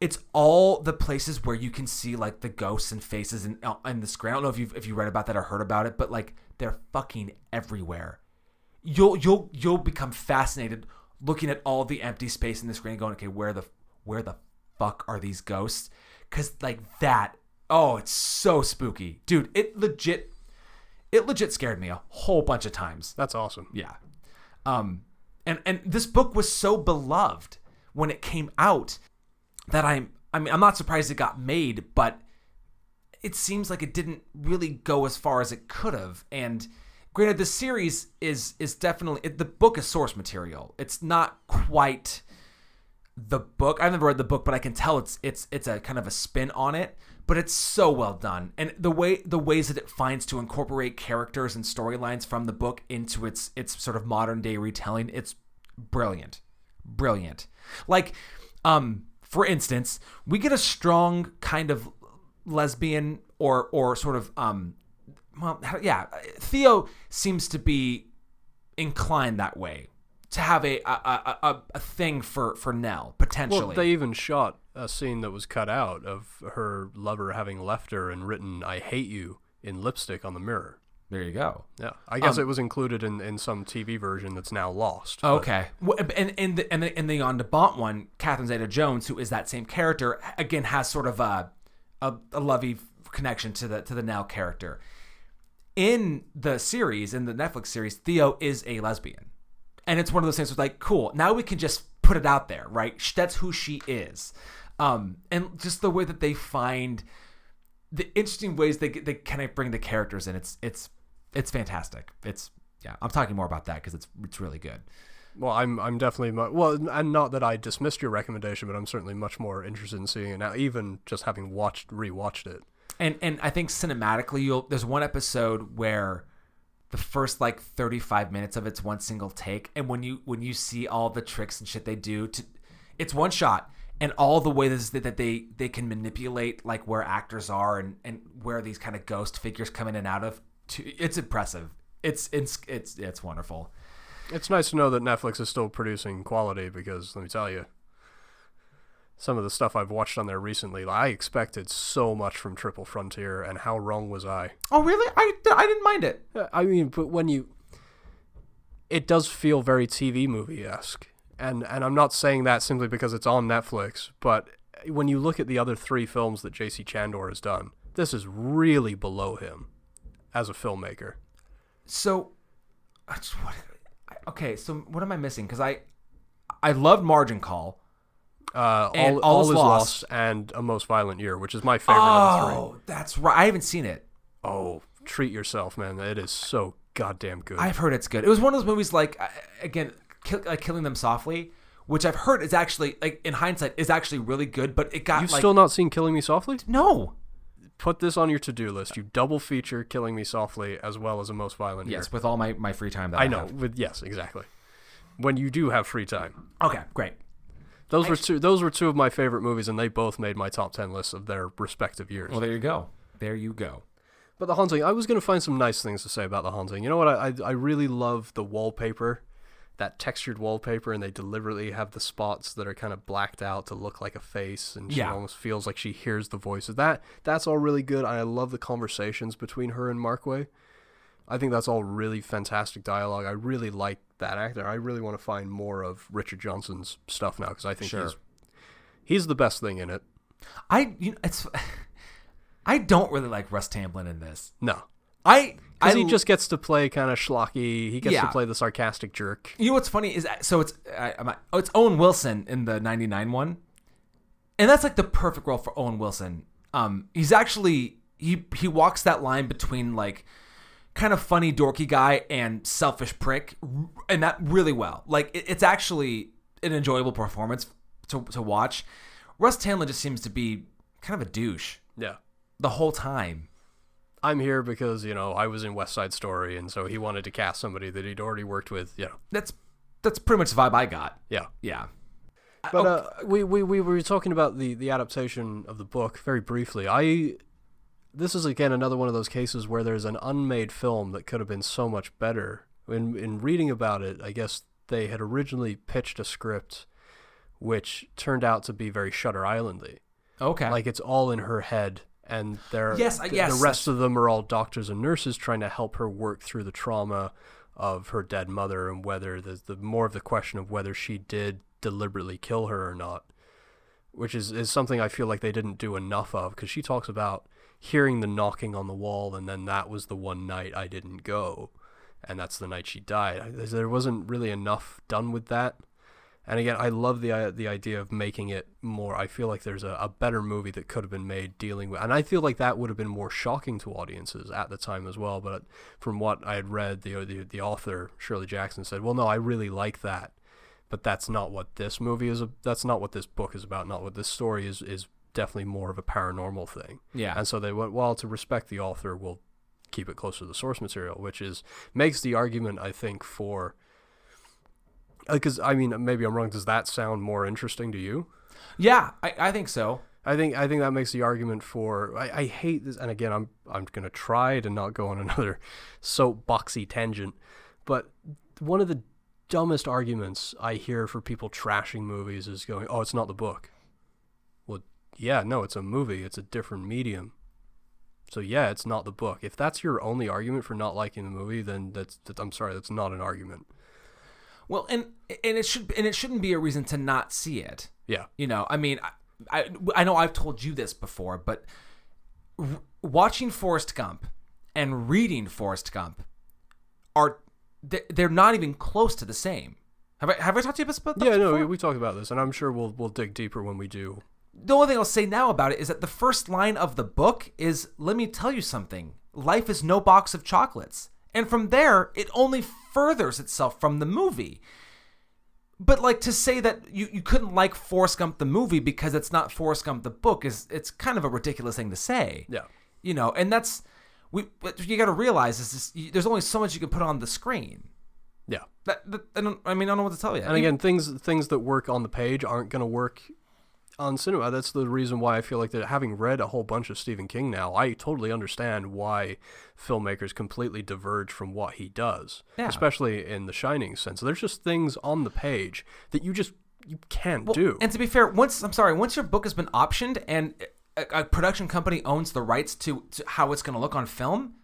It's all the places where you can see like the ghosts and faces and uh, and the screen. I don't know if you if you read about that or heard about it, but like they're fucking everywhere. You'll you'll you'll become fascinated looking at all the empty space in the screen, going, okay, where the where the fuck are these ghosts? Because like that, oh, it's so spooky, dude. It legit it legit scared me a whole bunch of times. That's awesome. Yeah. Um and and this book was so beloved when it came out that I'm I mean I'm not surprised it got made, but it seems like it didn't really go as far as it could have and granted the series is is definitely it, the book is source material. It's not quite the book. I've never read the book, but I can tell it's it's it's a kind of a spin on it. But it's so well done, and the way the ways that it finds to incorporate characters and storylines from the book into its its sort of modern day retelling, it's brilliant, brilliant. Like, um, for instance, we get a strong kind of lesbian or or sort of um, well, yeah, Theo seems to be inclined that way to have a a, a, a, thing for for Nell potentially. Well, they even shot a scene that was cut out of her lover having left her and written "I hate you" in lipstick on the mirror. there you go. Yeah, I guess Um, it was included in, in some TV version that's now lost. Okay, and and the and the, and the on one, Catherine Zeta-Jones, who is that same character, again has sort of a a, a lovey connection to the to the Nell character. In the series, in the Netflix series, Theo is a lesbian, and it's one of those things. Where like, cool, now we can just put it out there, right? That's who she is, um, and just the way that they find the interesting ways they they kind of bring the characters in. It's it's it's fantastic. It's yeah, I'm talking more about that because it's it's really good. Well, I'm I'm definitely well, and not that I dismissed your recommendation, but I'm certainly much more interested in seeing it now, even just having watched rewatched it. And and I think cinematically, you'll there's one episode where the first like 35 minutes of it's one single take, and when you when you see all the tricks and shit they do to, it's one shot, and all the ways that that they they can manipulate like where actors are and and where these kind of ghost figures come in and out of, to, it's impressive. It's it's it's it's wonderful. It's nice to know that Netflix is still producing quality because let me tell you, some of the stuff I've watched on there recently, I expected so much from Triple Frontier, and how wrong was I? Oh really? I I didn't mind it. I mean, but when you it does feel very TV movie esque, and and I'm not saying that simply because it's on Netflix, but when you look at the other three films that J.C. Chandor has done, this is really below him as a filmmaker. So, what- okay. So what am I missing? Because I, I loved Margin Call. Uh, And all, all is Lost. lost. and a most violent year, which is my favorite of the three. Oh, that's right. I haven't seen it. Oh, treat yourself, man! It is so goddamn good. I've heard it's good. It was one of those movies like again, kill, like Killing Them Softly, which I've heard is actually like in hindsight is actually really good, but it got You've like still not seen Killing Me Softly? no. Put this on your to-do list. You double feature Killing Me Softly as well as a most violent year. Yes, with all my my free time that I, I know. have. With yes, exactly. When you do have free time, Okay, great. Those were two. Those were two of my favorite movies, and they both made my top ten lists of their respective years. Well, there you go. There you go. But the haunting, I was going to find some nice things to say about the haunting. You know what? I I, I really love the wallpaper, that textured wallpaper, and they deliberately have the spots that are kind of blacked out to look like a face, and she Yeah. almost feels like she hears the voices. That that's all really good. I love the conversations between her and Markway. I think that's all really fantastic dialogue. I really like that actor. I really want to find more of Richard Johnson's stuff now because I think Sure. he's he's the best thing in it. I you know, it's I don't really like Russ Tamblyn in this. No, I I because he just gets to play kind of schlocky. He gets Yeah. to play the sarcastic jerk. You know what's funny is so it's I, I'm, oh it's Owen Wilson in the '99 one, and that's like the perfect role for Owen Wilson. Um, he's actually he he walks that line between like kind of funny dorky guy and selfish prick, and that really well. Like it, it's actually an enjoyable performance to to watch. Russ Tamblyn just seems to be kind of a douche Yeah. the whole time. I'm here because you know I was in West Side Story, and so he wanted to cast somebody that he'd already worked with. You know, That's that's pretty much the vibe I got. yeah. Yeah. But uh, we, we we were talking about the the adaptation of the book very briefly. I this is again another one of those cases where there's an unmade film that could have been so much better. In in reading about it, I guess they had originally pitched a script which turned out to be very Shutter Islandy. Okay. Like it's all in her head, and they're Yes, th- yes. the rest of them are all doctors and nurses trying to help her work through the trauma of her dead mother and whether the, the more of the question of whether she did deliberately kill her or not, which is, is something I feel like they didn't do enough of because she talks about hearing the knocking on the wall and then that was the one night I didn't go, and that's the night she died. There wasn't really enough done with that. And again, I love the uh, the idea of making it more. I feel like there's a, a better movie that could have been made dealing with, and I feel like that would have been more shocking to audiences at the time as well. But from what I had read, the the, the author Shirley Jackson said, "Well, no, I really like that, but that's not what this movie is. That's not what this book is about. Not what this story is. Is definitely more of a paranormal thing." yeah. And so they went, well, to respect the author, we'll keep it close to the source material, which is makes the argument, I think, for uh, because I mean, maybe I'm wrong. Does that sound more interesting to you? yeah, I, I think so. I think I think that makes the argument for I, I hate this, and again, I'm I'm gonna try to not go on another soapboxy tangent, but one of the dumbest arguments I hear for people trashing movies is going, "Oh, it's not the book." Yeah, no, it's a movie. It's a different medium. So yeah, it's not the book. If that's your only argument for not liking the movie, then that's, that, I'm sorry, that's not an argument. Well, and and it should and it shouldn't be a reason to not see it. Yeah, You know, I mean, I I, I know I've told you this before, but r- watching Forrest Gump and reading Forrest Gump are they- they're not even close to the same. Have I have I talked to you about that? yeah, no, we, we talked about this, and I'm sure we'll we'll dig deeper when we do. The only thing I'll say now about it is that the first line of the book is let me tell you something. Life is no box of chocolates. And from there, it only furthers itself from the movie. But like to say that you, you couldn't like Forrest Gump the movie because it's not Forrest Gump the book is it's kind of a ridiculous thing to say. Yeah. You know, and that's we what you got to realize is this, you, there's only so much you can put on the screen. Yeah. That, that I, don't, I mean I don't know what to tell you. And again, things things that work on the page aren't going to work on cinema. That's the reason why I feel like that having read a whole bunch of Stephen King now, I totally understand why filmmakers completely diverge from what he does, Yeah. especially in the Shining sense. There's just things on the page that you just you can't Well, do. And to be fair, once I'm sorry, once your book has been optioned and a, a production company owns the rights to, to how it's going to look on film,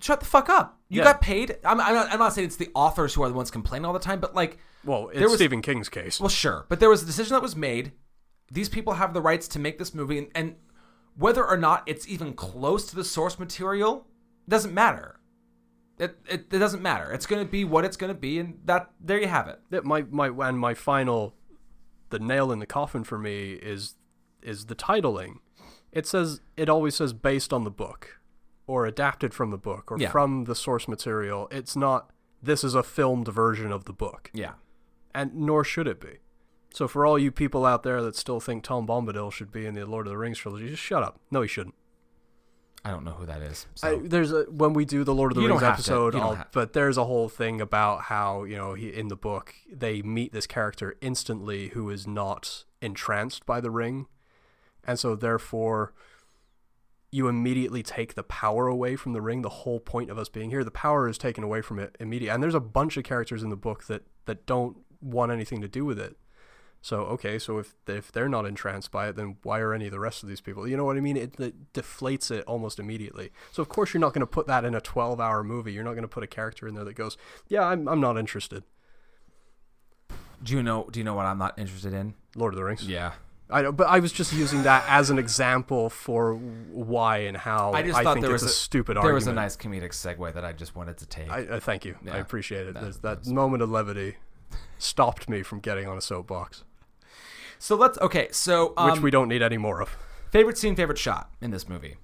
shut the fuck up. You Yeah. got paid. I'm, I'm, not, I'm not saying it's the authors who are the ones complaining all the time, but like, Well, was- Stephen King's case. well, sure. But there was a decision that was made. These people have the rights to make this movie, and, and whether or not it's even close to the source material doesn't matter. It, it, it doesn't matter. It's going to be what it's going to be, and that there you have it. Yeah, my my and my final the nail in the coffin for me is is the titling. It says it always says based on the book or adapted from the book or Yeah. from the source material. It's not this is a filmed version of the book. Yeah. And nor should it be. So for all you people out there that still think Tom Bombadil should be in the Lord of the Rings trilogy, just shut up. No, he shouldn't. I don't know who that is. So. I, there's a when we do the Lord of the You Rings don't have to. episode, You don't I'll, have- but there's a whole thing about how you know he, in the book they meet this character instantly who is not entranced by the ring, and so therefore you immediately take the power away from the ring. The whole point of us being here, the power is taken away from it immediately. And there's a bunch of characters in the book that that don't want anything to do with it. So okay, so if if they're not entranced by it, then why are any of the rest of these people? You know what I mean? It, it deflates it almost immediately. So of course you're not going to put that in a 12-hour movie. You're not going to put a character in there that goes, "Yeah, I'm I'm not interested." do you know? Do you know what I'm not interested in? Lord of the Rings. Yeah. I know, but I was just using that as an example for why and how I just thought think there was a, stupid There argument. was a nice comedic segue that I just wanted to take. I, I thank you. I appreciate it. That- that that moment of levity stopped me from getting on a soapbox, so let's. Okay. So um, which we don't need any more of. favorite scene, favorite shot in this movie.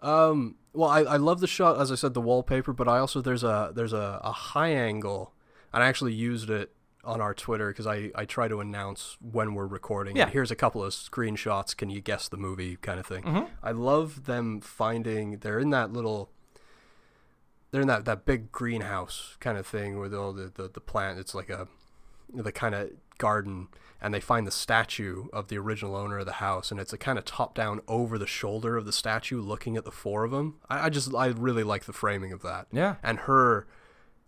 Um, well, I, I love the shot, as I said, the wallpaper, but I also there's a there's a, a high angle, and I actually used it on our Twitter because I, I try to announce when we're recording. Yeah. Here's a couple of screenshots. Can you guess the movie kind of thing? Mhm. I love them finding they're in that little they're in that, that big greenhouse kind of thing with all the, the, the plant. It's like a the kind of garden and they find the statue of the original owner of the house and it's a kind of top down over the shoulder of the statue looking at the four of them. I, I just I really like the framing of that. Yeah. And her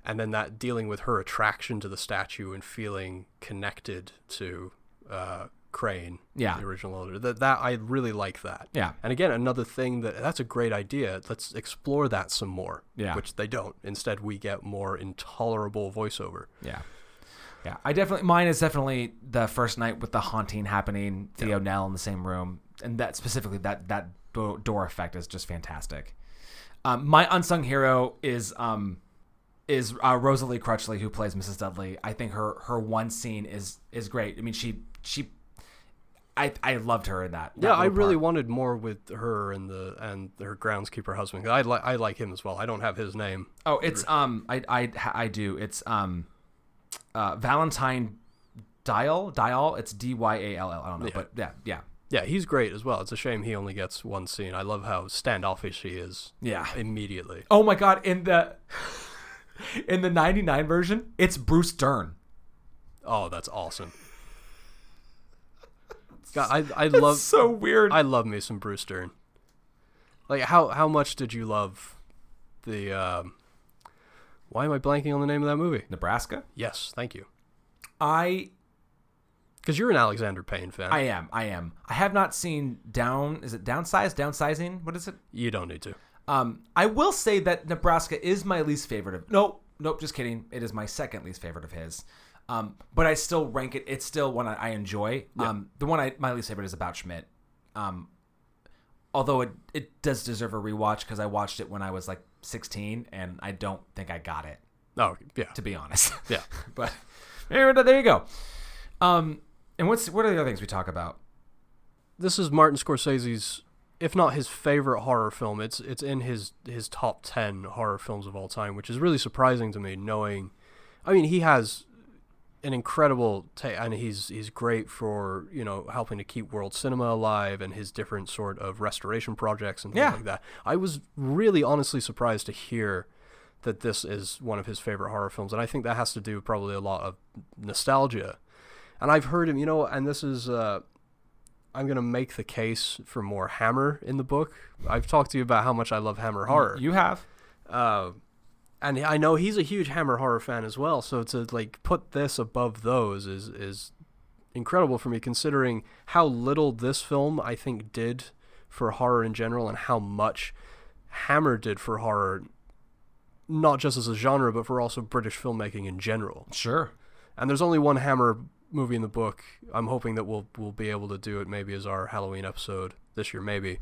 and then that dealing with her attraction to the statue and feeling connected to uh, Crain, Yeah. the original owner. That that I really like that. Yeah. And again, another thing that that's a great idea. Let's explore that some more. Yeah. Which they don't. Instead, we get more intolerable voiceover. Yeah. Yeah. I definitely mine is definitely the first night with the haunting happening, Theo Nell in the same room. And that specifically that that door effect is just fantastic. Um, my unsung hero is um is uh, Rosalie Crutchley who plays Mrs. Dudley. I think her her one scene is is great. I mean she she I I loved her in that. that Yeah, I really part. wanted more with her and the and her groundskeeper husband. I like I like him as well. I don't have his name. Oh, it's um I I I do. It's um uh Valentine Dyall Dyall. It's D Y A L L. I don't know, Yeah. but yeah, yeah, Yeah, he's great as well. It's a shame he only gets one scene. I love how standoffish he is yeah. immediately. Oh my god! In the in the '99 version, it's Bruce Dern. Oh, that's awesome. God, I I love so weird. I love me some Bruce Dern. Like how how much did you love the um why am I blanking on the name of that movie? Nebraska. Yes, thank you. I Because you're an Alexander Payne fan. I am. I am. I have not seen down. Is it downsize? Downsizing? What is it? you don't need to. Um, I will say that Nebraska is my least favorite of. Nope, nope. Just kidding. It is my second least favorite of his. Um, but I still rank it. It's still one I, I enjoy. Um, the one I my least favorite is about Schmidt. Um, although it it does deserve a rewatch because I watched it when I was like 16 and I don't think I got it Oh, yeah. to be honest. Yeah. but there, there you go. Um, and what's what are the other things we talk about? This is Martin Scorsese's if not his favorite horror film, it's it's in his his top 10 horror films of all time, which is really surprising to me knowing I mean, he has an incredible ta- and he's he's great for you know helping to keep world cinema alive and his different sort of restoration projects and things Yeah. like that. I was really honestly surprised to hear that this is one of his favorite horror films, and I think that has to do probably a lot of nostalgia. And I've heard him, you know, and this is uh, I'm gonna make the case for more Hammer in the book. I've talked to you about how much I love Hammer horror. You have. Uh, and I know he's a huge Hammer horror fan as well. So to like put this above those is is incredible for me, considering how little this film I think did for horror in general, and how much Hammer did for horror not just as a genre, but for also British filmmaking in general. Sure. And there's only one Hammer movie in the book. I'm hoping that we'll we'll be able to do it maybe as our Halloween episode this year, maybe.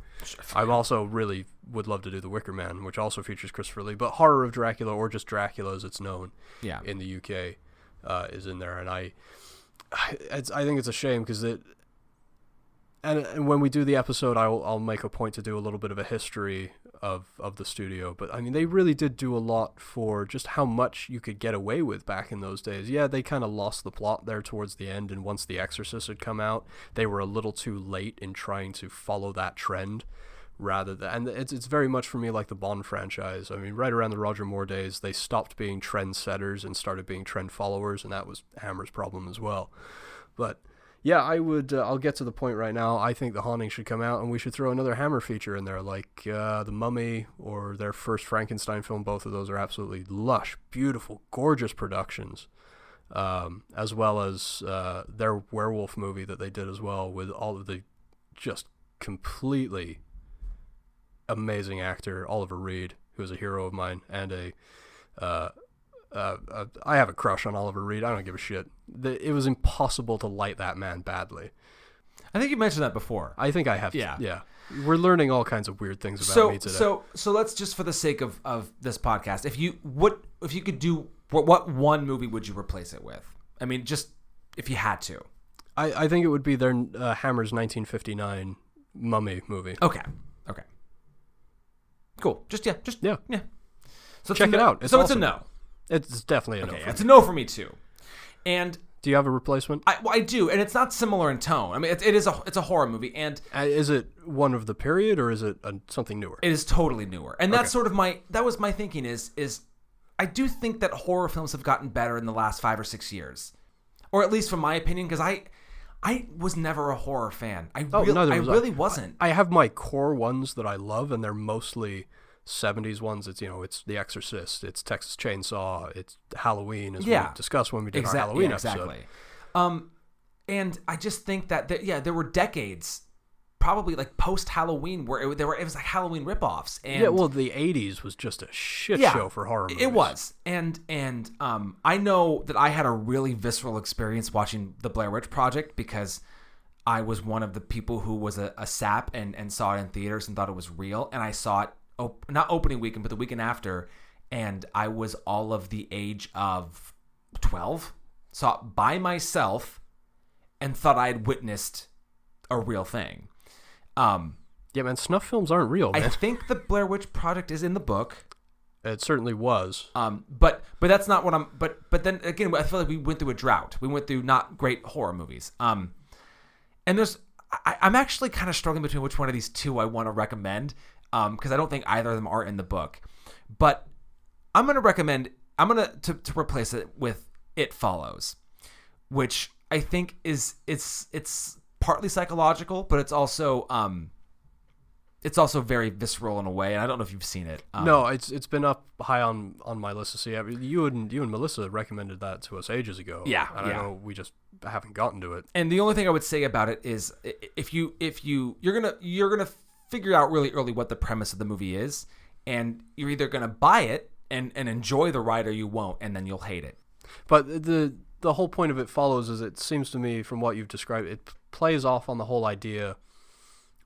I'm also really would love to do The Wicker Man, which also features Christopher Lee, but Horror of Dracula or just Dracula as it's known Yeah. in the UK uh, is in there, and I, it's, I think it's a shame because it. And, and when we do the episode, I'll I'll make a point to do a little bit of a history of of the studio. But I mean, they really did do a lot for just how much you could get away with back in those days. Yeah, they kind of lost the plot there towards the end, and once The Exorcist had come out, they were a little too late in trying to follow that trend rather than and it's it's very much for me like the Bond franchise. I mean, right around the Roger Moore days, they stopped being trendsetters and started being trend followers, and that was Hammer's problem as well. But yeah, I would. Uh, I'll get to the point right now. I think the haunting should come out, and we should throw another Hammer feature in there, like uh, the Mummy or their first Frankenstein film. Both of those are absolutely lush, beautiful, gorgeous productions, um, as well as uh, their werewolf movie that they did as well, with all of the just completely amazing actor Oliver Reed, who is a hero of mine and a. Uh, uh, I have a crush on Oliver Reed. I don't give a shit. The, it was impossible to light that man badly. I think you mentioned that before. I think I have. Yeah. To, yeah. We're learning all kinds of weird things about so me today. so so let's just for the sake of of this podcast, if you what if you could do what what one movie would you replace it with? I mean, just if you had to. I, I think it would be their uh, Hammer's 1959 Mummy movie. Okay. Okay. Cool. Just yeah. Just Yeah. Yeah. So Check it out. It's so awesome. it's a no. It's definitely a no. Okay, for it's me. a no for me too. And Do you have a replacement? I, well, I do, and it's not similar in tone. I mean, it, it is a it's a horror movie, and Uh, is it one of the period or is it uh something newer? it is totally newer. And that's Okay. sort of my that was my thinking is is I do think that horror films have gotten better in the last five or six years, or at least from my opinion, because I I was never a horror fan. I Oh, real- neither I was I. really wasn't. I have my core ones that I love, and they're mostly 70s ones. It's you know, it's The Exorcist, it's Texas Chainsaw, it's Halloween, as Yeah. we discussed when we did Exact- our Halloween yeah, episode. exactly. Um, and I just think that there, yeah, there were decades, probably like post Halloween, where it, there were it was like Halloween ripoffs. And yeah, well, the 80s was just a shit Yeah, show for horror movies. It was, and and um, I know that I had a really visceral experience watching the Blair Witch Project because I was one of the people who was a, a sap and and saw it in theaters and thought it was real, and I saw it op- not opening weekend but the weekend after, and I was all of the age of twelve, saw it by myself, and thought I had witnessed a real thing. Um, Yeah, man, snuff films aren't real, I think the Blair Witch Project is in the book. it certainly was. Um, but but that's not what I'm. But but then again, I feel like we went through a drought. We went through not great horror movies. Um, and there's I, I'm actually kind of struggling between which one of these two I want to recommend. Um, because I don't think either of them are in the book. But I'm gonna recommend. I'm gonna to, to replace it with It Follows, which I think is it's it's partly psychological, but it's also um. It's also very visceral in a way, and I don't know if you've seen it. Um, no, it's it's been up high on on my list to see. I mean, you and you and Melissa recommended that to us ages ago. Yeah, and yeah. I know we just haven't gotten to it. And the only thing I would say about it is if you if you you're gonna you're gonna figure out really early what the premise of the movie is, and you're either gonna buy it and and enjoy the ride or you won't, and then you'll hate it. But the the whole point of it follows is it seems to me from what you've described, it plays off on the whole idea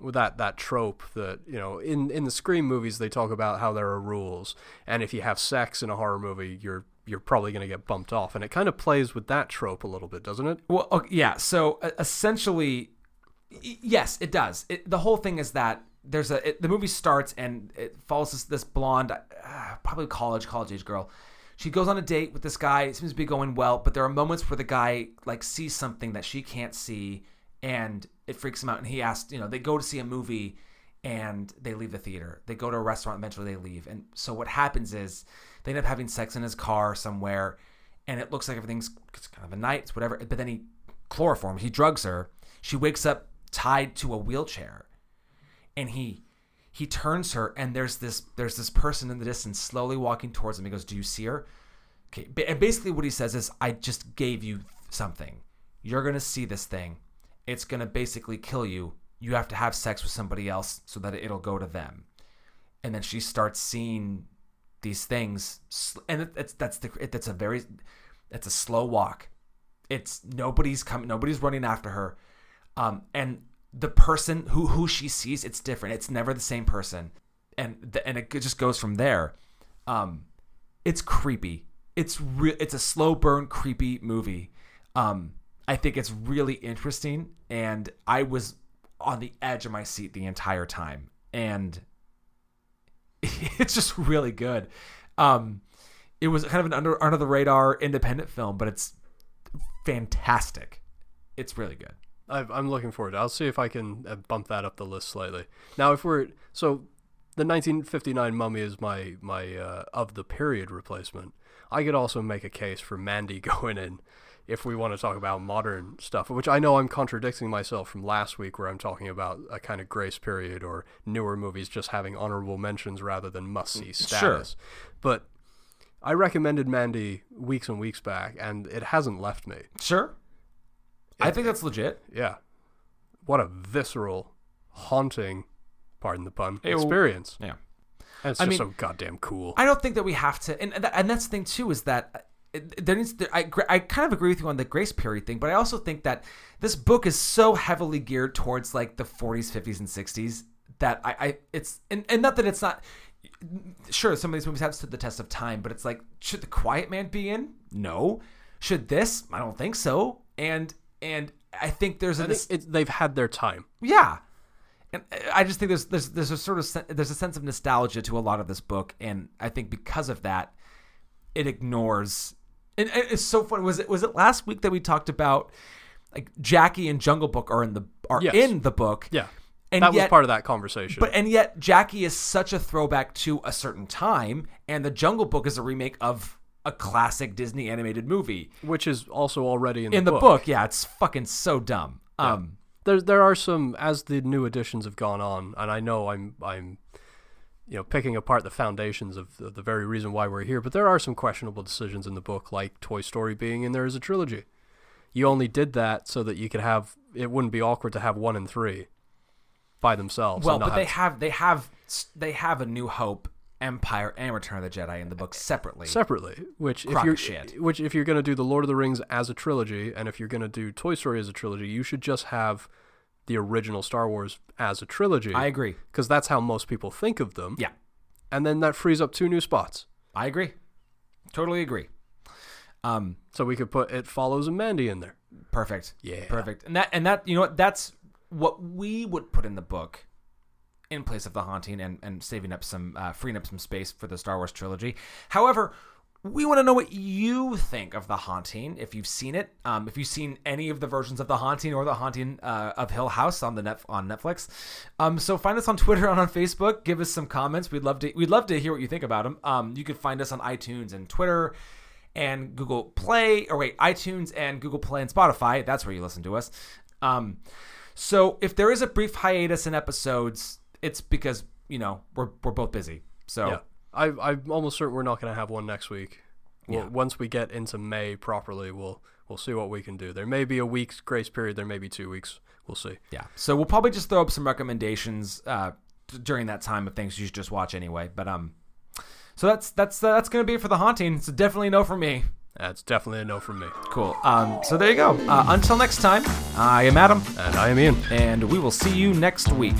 with that that trope that you know in in the Scream movies they talk about how there are rules, and if you have sex in a horror movie, you're you're probably going to get bumped off, and it kind of plays with that trope a little bit, doesn't it? Well, okay, yeah. So essentially, yes, it does. It, the whole thing is that there's a it, the movie starts and it follows this, this blonde, uh, probably college college age girl. She goes on a date with this guy. It seems to be going well, but there are moments where the guy like sees something that she can't see, and it freaks him out. And he asks, you know, they go to see a movie, and they leave the theater. They go to a restaurant. Eventually, they leave. And so what happens is they end up having sex in his car somewhere, and it looks like everything's kind of a night, it's whatever. But then he chloroforms. He drugs her. She wakes up tied to a wheelchair, and he he turns her, and there's this there's this person in the distance slowly walking towards him. He goes, "Do you see her?" Okay, and basically what he says is, "I just gave you something. You're gonna see this thing. It's gonna basically kill you. You have to have sex with somebody else so that it'll go to them." And then she starts seeing these things, and it, it's that's the it, that's a very it's a slow walk. It's nobody's coming, nobody's running after her, um, and the person who who she sees, it's different. It's never the same person, and the, and it just goes from there. Um, it's creepy. It's real. It's a slow burn, creepy movie. Um, I think it's really interesting, and I was on the edge of my seat the entire time, and it's just really good. Um, it was kind of an under under the radar independent film, but it's fantastic. It's really good. I I'm looking forward. to it. I'll see if I can uh, bump that up the list slightly. Now, if we're so, the 1959 Mummy is my my uh, of the period replacement. I could also make a case for Mandy going in if we want to talk about modern stuff, which I know I'm contradicting myself from last week where I'm talking about a kind of grace period or newer movies just having honorable mentions rather than must see status. Sure. But I recommended Mandy weeks and weeks back, and it hasn't left me. Sure. I think that's legit. Yeah. What a visceral, haunting, pardon the pun, Ew. experience. Yeah. And it's I just mean- so goddamn cool. I don't think that we have to, and and that's the thing too is that uh, there needs. To, I I kind of agree with you on the grace period thing, but I also think that this book is so heavily geared towards like the 40s, 50s, and 60s that I, I it's and, and not that it's not. Sure, some of these movies have stood the test of time, but it's like, should the Quiet Man be in? No. Should this? I don't think so. And and I think there's a think it, they've had their time. yeah, and uh, I just think there's there's there's a sort of there's a sense of nostalgia to a lot of this book, and I think because of that, it ignores. And and it's so funny. Was it was it last week that we talked about like Jackie and Jungle Book are in the are Yes. in the book? Yeah. and that yet, was part of that conversation. But and yet Jackie is such a throwback to a certain time, and the Jungle Book is a remake of a classic Disney animated movie. which is also already in the In the book. book, yeah, it's fucking so dumb. Um, There, there are some as the new editions have gone on, and I know I'm, I'm, you know, picking apart the foundations of the, the very reason why we're here. But there are some questionable decisions in the book, like Toy Story being in there as a trilogy. You only did that so that you could have it wouldn't be awkward to have one and three by themselves. Well, but they have have they have they have a New Hope, Empire, and Return of the Jedi in the book separately. separately. Which if you're shit. which if you're gonna do the Lord of the Rings as a trilogy, and if you're gonna do Toy Story as a trilogy, you should just have the original Star Wars as a trilogy. I agree. because that's how most people think of them. Yeah, and then that frees up two new spots. I agree. Totally agree. Um, So we could put it follows a Mandy in there. perfect. Yeah. perfect. And that and that you know what that's what we would put in the book in place of the haunting and and saving up some uh, freeing up some space for the Star Wars trilogy. However. We want to know what you think of The Haunting. If you've seen it, um, if you've seen any of the versions of The Haunting or The Haunting uh, of Hill House on the net on Netflix, um, so find us on Twitter and on Facebook. Give us some comments. We'd love to. We'd love to hear what you think about them. Um, you can find us on iTunes and Twitter and Google Play, or wait, iTunes and Google Play and Spotify. That's where you listen to us. Um, so if there is a brief hiatus in episodes, it's because you know we're we're both busy. So Yeah, I, I'm almost certain we're not going to have one next week. We'll, Yeah. Once we get into May properly, we'll we'll see what we can do. There may be a week's grace period. There may be two weeks. We'll see. yeah. So we'll probably just throw up some recommendations uh, d- during that time of things you should just watch anyway. But um, so that's that's uh, that's gonna be it for the haunting. It's definitely a no for me. That's definitely a no from me. Cool. Um, so there you go. Uh, until next time, I am Adam, And I am Ian. and we will see you next week.